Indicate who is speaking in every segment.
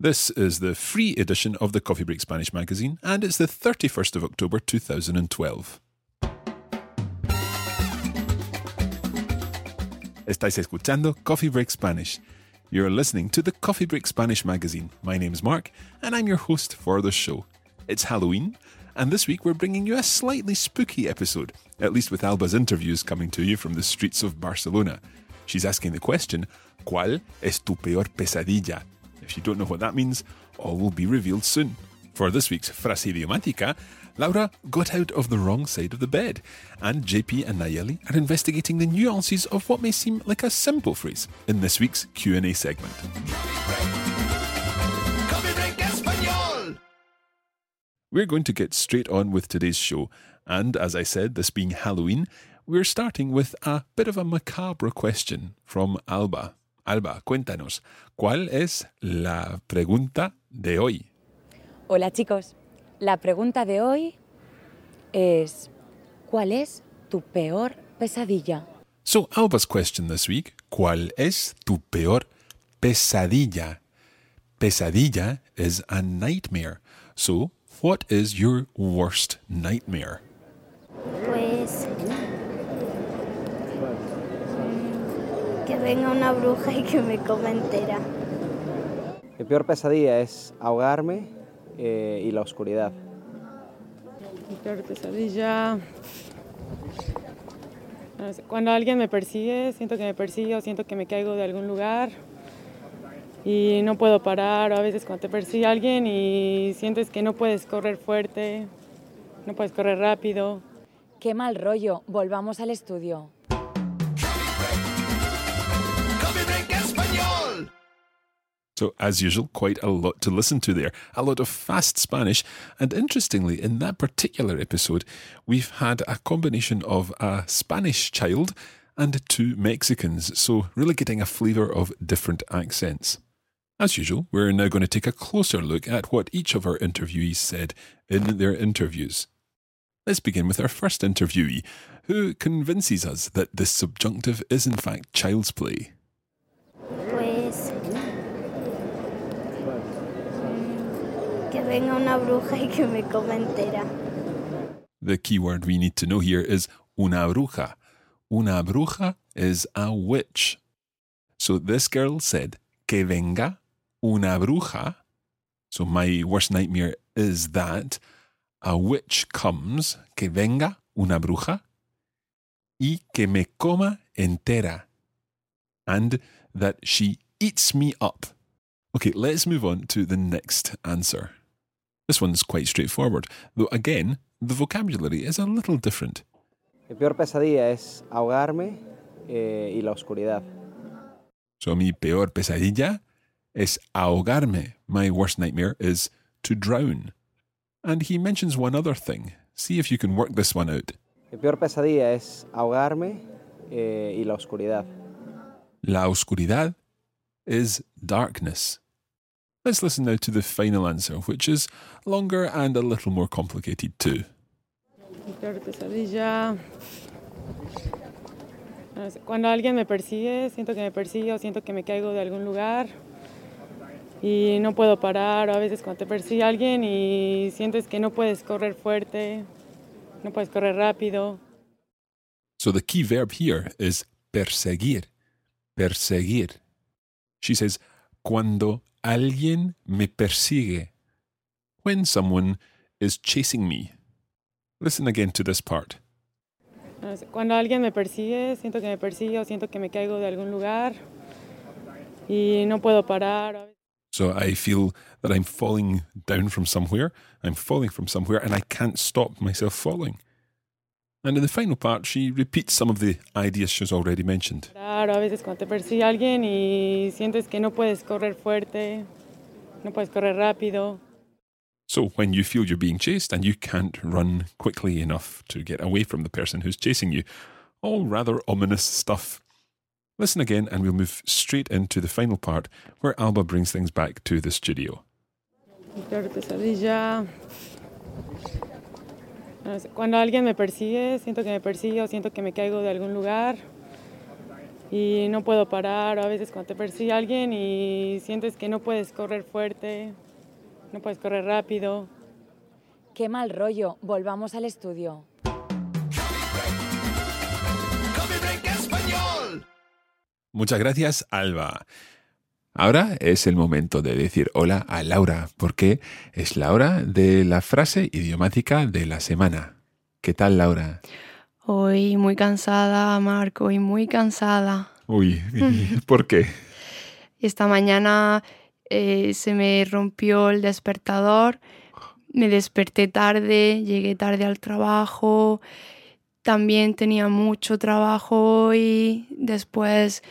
Speaker 1: This is the free edition of the Coffee Break Spanish magazine, and it's the 31st of October 2012. Estáis escuchando Coffee Break Spanish. You're listening to the Coffee Break Spanish magazine. My name's Mark, and I'm your host for the show. It's Halloween, and this week we're bringing you a slightly spooky episode, at least with Alba's interviews coming to you from the streets of Barcelona. She's asking the question, ¿Cuál es tu peor pesadilla? If you don't know what that means, all will be revealed soon. For this week's Frase Idiomática, Laura got out of the wrong side of the bed, and JP and Nayeli are investigating the nuances of what may seem like a simple phrase in this week's Q&A segment. We're going to get straight on with today's show, and as I said, this being Halloween, we're starting with a bit of a macabre question from Alba. Alba, cuéntanos, ¿cuál es la pregunta de hoy?
Speaker 2: Hola chicos, la pregunta de hoy es ¿cuál es tu peor pesadilla?
Speaker 1: So Alba's question this week, ¿cuál es tu peor pesadilla? Pesadilla is a nightmare. So, what is your worst nightmare?
Speaker 3: Pues que venga una bruja y que me coma entera.
Speaker 4: Mi peor pesadilla es ahogarme eh, y la oscuridad.
Speaker 5: Mi peor pesadilla. no sé, Cuando alguien me persigue, siento que me persigue o siento que me caigo de algún lugar y no puedo parar. O a veces cuando te persigue alguien y sientes que no puedes correr fuerte, no puedes correr rápido.
Speaker 2: Qué mal rollo, volvamos al estudio.
Speaker 1: So, as usual, quite a lot to listen to there. A lot of fast Spanish. And interestingly, in that particular episode, we've had a combination of a Spanish child and two Mexicans. So, really getting a flavour of different accents. As usual, we're now going to take a closer look at what each of our interviewees said in their interviews. Let's begin with our first interviewee, who convinces us that this subjunctive is in fact child's play.
Speaker 3: Pues que venga una bruja y que me coma entera.
Speaker 1: The key word we need to know here is una bruja. Una bruja is a witch. So this girl said, que venga una bruja. So my worst nightmare is that a witch comes, que venga una bruja, y que me coma entera. And that she eats me up. Okay, let's move on to the next answer. This one's quite straightforward, though again, the vocabulary is a little different.
Speaker 4: Mi peor pesadilla es ahogarme eh, y la oscuridad.
Speaker 1: So mi peor pesadilla es ahogarme. My worst nightmare is to drown. And he mentions one other thing. See if you can work this one out.
Speaker 4: Mi peor pesadilla es ahogarme eh, y la oscuridad.
Speaker 1: La oscuridad is darkness. Let's listen now to the final answer, which is longer and a little more complicated too.
Speaker 5: Pesadilla. Cuando alguien me persigue, siento que me persigue o siento que me caigo de algún lugar y no puedo parar. O a veces cuando te persigue alguien y sientes que no puedes correr fuerte, no puedes correr rápido.
Speaker 1: So the key verb here is perseguir. Perseguir. She says, cuando alguien me persigue. When someone is chasing me. Listen again to this part.
Speaker 5: Cuando alguien me persigue, siento que me persigue o siento que me caigo de algún lugar y no puedo parar.
Speaker 1: So I feel that I'm falling down from somewhere, I'm falling from somewhere, and I can't stop myself falling. And in the final part, she repeats some of the ideas she's already mentioned.
Speaker 5: Claro, a veces cuando te persigue alguien y sientes que no puedes correr fuerte, no puedes correr rápido.
Speaker 1: So when you feel you're being chased and you can't run quickly enough to get away from the person who's chasing you, all rather ominous stuff. Listen again, and we'll move straight into the final part where Alba brings things back to the studio.
Speaker 5: Cuando alguien me persigue, siento que me persigue o siento que me caigo de algún lugar y no puedo parar. O a veces cuando te persigue alguien y sientes que no puedes correr fuerte, no puedes correr rápido.
Speaker 2: Qué mal rollo. Volvamos al estudio.
Speaker 1: Muchas gracias, Alba. Ahora es el momento de decir hola a Laura, porque es la hora de la frase idiomática de la semana. ¿Qué tal, Laura?
Speaker 6: Hoy muy cansada, Marco, y muy cansada.
Speaker 1: Uy, ¿por qué?
Speaker 6: Esta mañana eh, se me rompió el despertador, me desperté tarde, llegué tarde al trabajo, también tenía mucho trabajo y después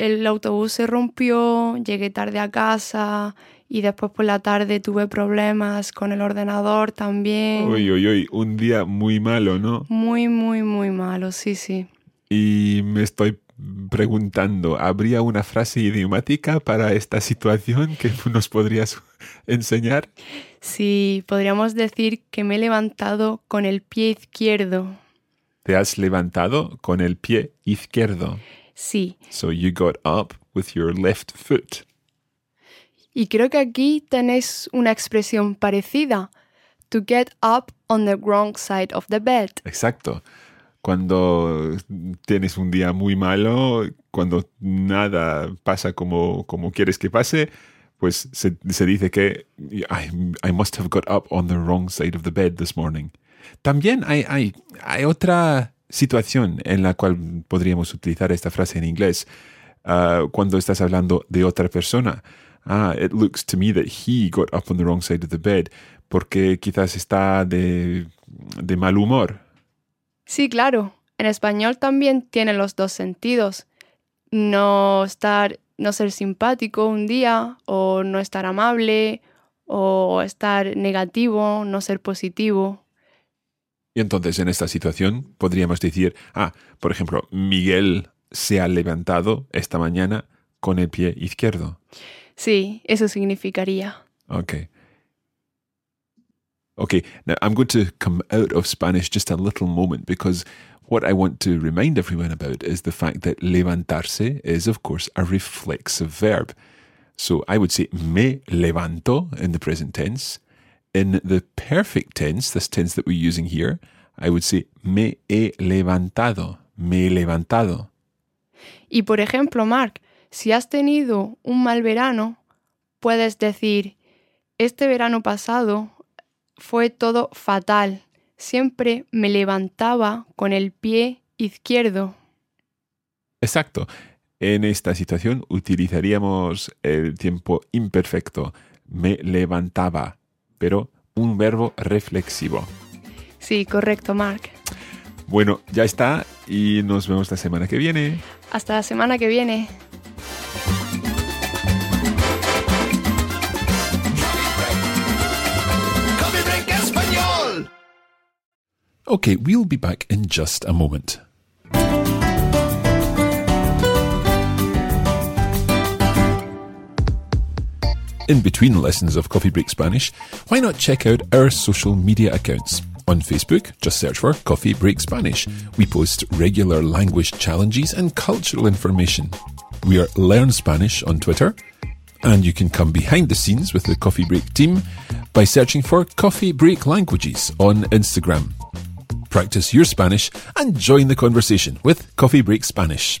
Speaker 6: el autobús se rompió, llegué tarde a casa y después por la tarde tuve problemas con el ordenador también.
Speaker 1: Uy, uy, uy, un día muy malo, ¿no?
Speaker 6: Muy, muy, muy malo, sí, sí.
Speaker 1: Y me estoy preguntando, ¿habría una frase idiomática para esta situación que nos podrías enseñar?
Speaker 6: Sí, podríamos decir que me he levantado con el pie izquierdo.
Speaker 1: Te has levantado con el pie izquierdo.
Speaker 6: Sí.
Speaker 1: So you got up with your left foot.
Speaker 6: Y creo que aquí tenéis una expresión parecida. To get up on the wrong side of the bed.
Speaker 1: Exacto. Cuando tienes un día muy malo, cuando nada pasa como, como quieres que pase, pues se, se dice que I, I must have got up on the wrong side of the bed this morning. También hay, hay, hay otra situación en la cual podríamos utilizar esta frase en inglés uh, cuando estás hablando de otra persona. Ah, it looks to me that he got up on the wrong side of the bed porque quizás está de, de mal humor.
Speaker 6: Sí, claro. En español también tiene los dos sentidos. No estar, no ser simpático un día, o no estar amable, o estar negativo, no ser positivo.
Speaker 1: Y entonces en esta situación podríamos decir, ah, por ejemplo, Miguel se ha levantado esta mañana con el pie izquierdo.
Speaker 6: Sí, eso significaría.
Speaker 1: Okay. Okay, now I'm going to come out of Spanish just a little moment because what I want to remind everyone about is the fact that levantarse is, of course, a reflexive verb. So I would say me levanto in the present tense. In the perfect tense, this tense that we're using here, I would say me he levantado, me he levantado.
Speaker 6: Y por ejemplo, Mark, si has tenido un mal verano, puedes decir, este verano pasado fue todo fatal. Siempre me levantaba con el pie izquierdo.
Speaker 1: Exacto. En esta situación utilizaríamos el tiempo imperfecto. Me levantaba pero un verbo reflexivo.
Speaker 6: Sí, correcto, Mark.
Speaker 1: Bueno, ya está y nos vemos la semana que viene.
Speaker 6: Hasta la semana que viene.
Speaker 1: Okay, we'll be back in just a moment. In between lessons of Coffee Break Spanish, why not check out our social media accounts? On Facebook, just search for Coffee Break Spanish. We post regular language challenges and cultural information. We are Learn Spanish on Twitter, and you can come behind the scenes with the Coffee Break team by searching for Coffee Break Languages on Instagram. Practice your Spanish and join the conversation with Coffee Break Spanish.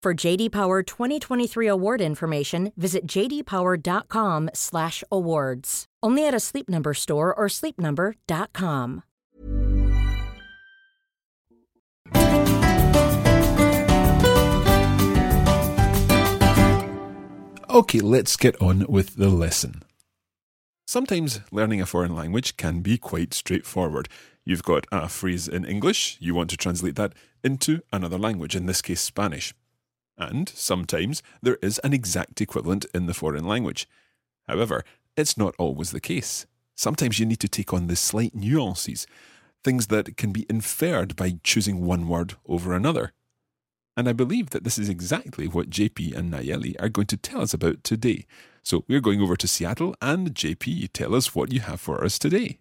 Speaker 7: For JD Power 2023 award information, visit jdpower.com/awards. Only at a Sleep Number store or sleepnumber.com.
Speaker 1: Okay, let's get on with the lesson. Sometimes learning a foreign language can be quite straightforward. You've got a phrase in English, you want to translate that into another language, in this case Spanish. And sometimes there is an exact equivalent in the foreign language. However, it's not always the case. Sometimes you need to take on the slight nuances, things that can be inferred by choosing one word over another. And I believe that this is exactly what JP and Nayeli are going to tell us about today. So we're going over to Seattle, and JP, tell us what you have for us today.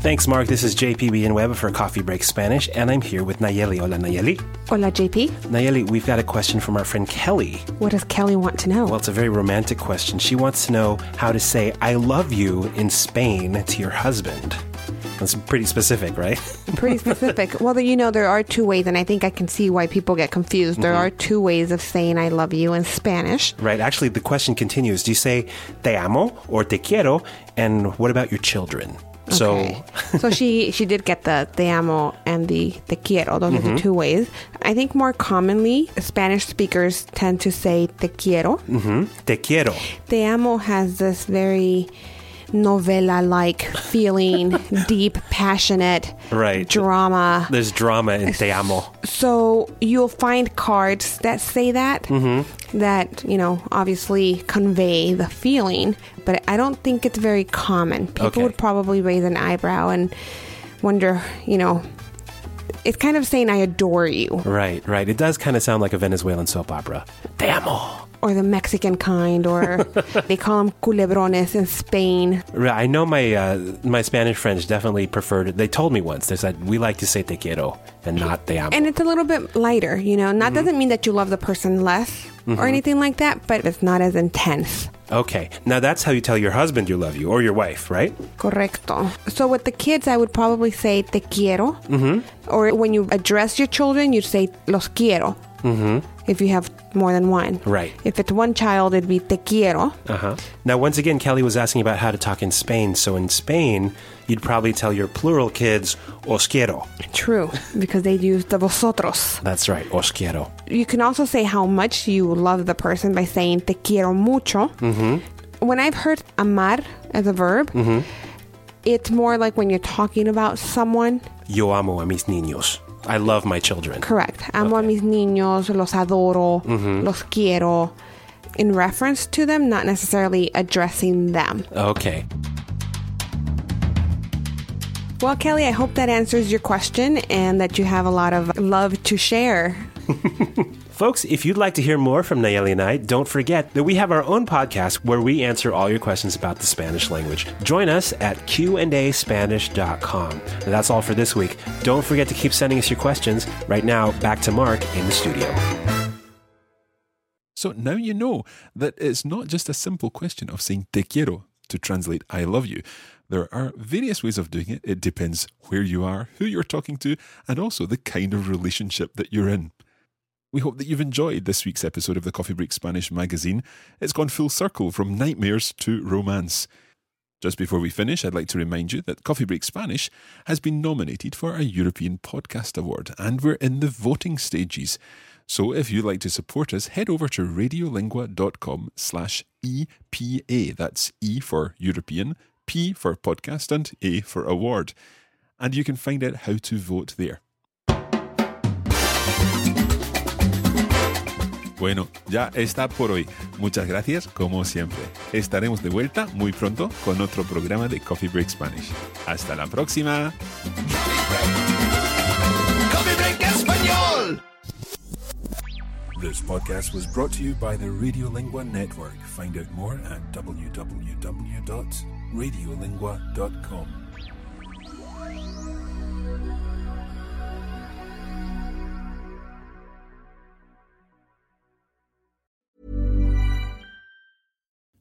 Speaker 8: Thanks, Mark. This is JP and Webb for Coffee Break Spanish, and I'm here with Nayeli. Hola, Nayeli.
Speaker 9: Hola, JP.
Speaker 8: Nayeli, we've got a question from our friend Kelly.
Speaker 9: What does Kelly want to know?
Speaker 8: Well, it's a very romantic question. She wants to know how to say I love you in Spain to your husband. That's pretty specific, right?
Speaker 9: Pretty specific. well, you know, there are two ways, and I think I can see why people get confused. There
Speaker 8: Mhm.
Speaker 9: are two ways of saying I love you in Spanish.
Speaker 8: Right. Actually, the question continues. Do you say te amo or te quiero? And what about your children? So,
Speaker 9: Okay. so she she did get the te amo and the te quiero. Those are
Speaker 8: Mhm.
Speaker 9: the two ways. I think more commonly, Spanish speakers tend to say te quiero.
Speaker 8: Mm-hmm. te quiero.
Speaker 9: Te amo has this very novela like feeling, deep, passionate
Speaker 8: Right.
Speaker 9: drama.
Speaker 8: There's drama in te amo.
Speaker 9: So you'll find cards that say that,
Speaker 8: Mhm.
Speaker 9: that, you know, obviously convey the feeling, but I don't think it's very common. People
Speaker 8: Okay.
Speaker 9: would probably raise an eyebrow and wonder, you know, it's kind of saying I adore you,
Speaker 8: Right, right. It does kind of sound like a Venezuelan soap opera. Te amo.
Speaker 9: Or the Mexican kind, or they call them culebrones in Spain.
Speaker 8: I know my uh, my Spanish friends definitely preferred. They told me once. They said we like to say te quiero and not te amo.
Speaker 9: And it's a little bit lighter, you know, not doesn't mean that you love the person less
Speaker 8: Mhm.
Speaker 9: or anything like that, but it's not as intense.
Speaker 8: Okay, now that's how you tell your husband you love you or your wife, right?
Speaker 9: Correcto. So with the kids, I would probably say te quiero.
Speaker 8: Mm-hmm.
Speaker 9: Or when you address your children, you'd say los quiero
Speaker 8: Mm-hmm.
Speaker 9: if you have more than one.
Speaker 8: Right.
Speaker 9: If it's one child, it'd be te quiero.
Speaker 8: Uh huh. Now, once again, Kelly was asking about how to talk in Spain. So in Spain, you'd probably tell your plural kids os quiero.
Speaker 9: True, because they'd use the vosotros.
Speaker 8: That's right, os quiero.
Speaker 9: You can also say how much you love the person by saying te quiero mucho.
Speaker 8: Mm-hmm.
Speaker 9: When I've heard amar as a verb,
Speaker 8: Mm-hmm.
Speaker 9: it's more like when you're talking about someone.
Speaker 8: Yo amo a mis niños. I love my children.
Speaker 9: Correct. Amo a mis niños, los adoro,
Speaker 8: Mhm.
Speaker 9: los quiero. In reference to them, not necessarily addressing them.
Speaker 8: Okay.
Speaker 9: Well, Kelly, I hope that answers your question and that you have a lot of love to share.
Speaker 8: Folks, if you'd like to hear more from Nayeli and I, don't forget that we have our own podcast where we answer all your questions about the Spanish language. Join us at qandaspanish.com. And that's all for this week. Don't forget to keep sending us your questions. Right now, back to Mark in the studio.
Speaker 1: So now you know that it's not just a simple question of saying te quiero to translate I love you. There are various ways of doing it. It depends where you are, who you're talking to, and also the kind of relationship that you're in. We hope that you've enjoyed this week's episode of the Coffee Break Spanish magazine. It's gone full circle from nightmares to romance. Just before we finish, I'd like to remind you that Coffee Break Spanish has been nominated for a European Podcast Award, and we're in the voting stages. So if you'd like to support us, head over to radiolingua.com slash EPA. That's E for European, P for podcast, and A for award. And you can find out how to vote there. Bueno, ya está por hoy. Muchas gracias, como siempre. Estaremos de vuelta muy pronto con otro programa de Coffee Break Spanish. Hasta la próxima.
Speaker 10: Coffee Break Español.
Speaker 1: This podcast was brought to you by the Radiolingua Network. Find out more at www.radiolingua.com.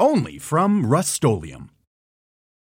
Speaker 11: Only from Rust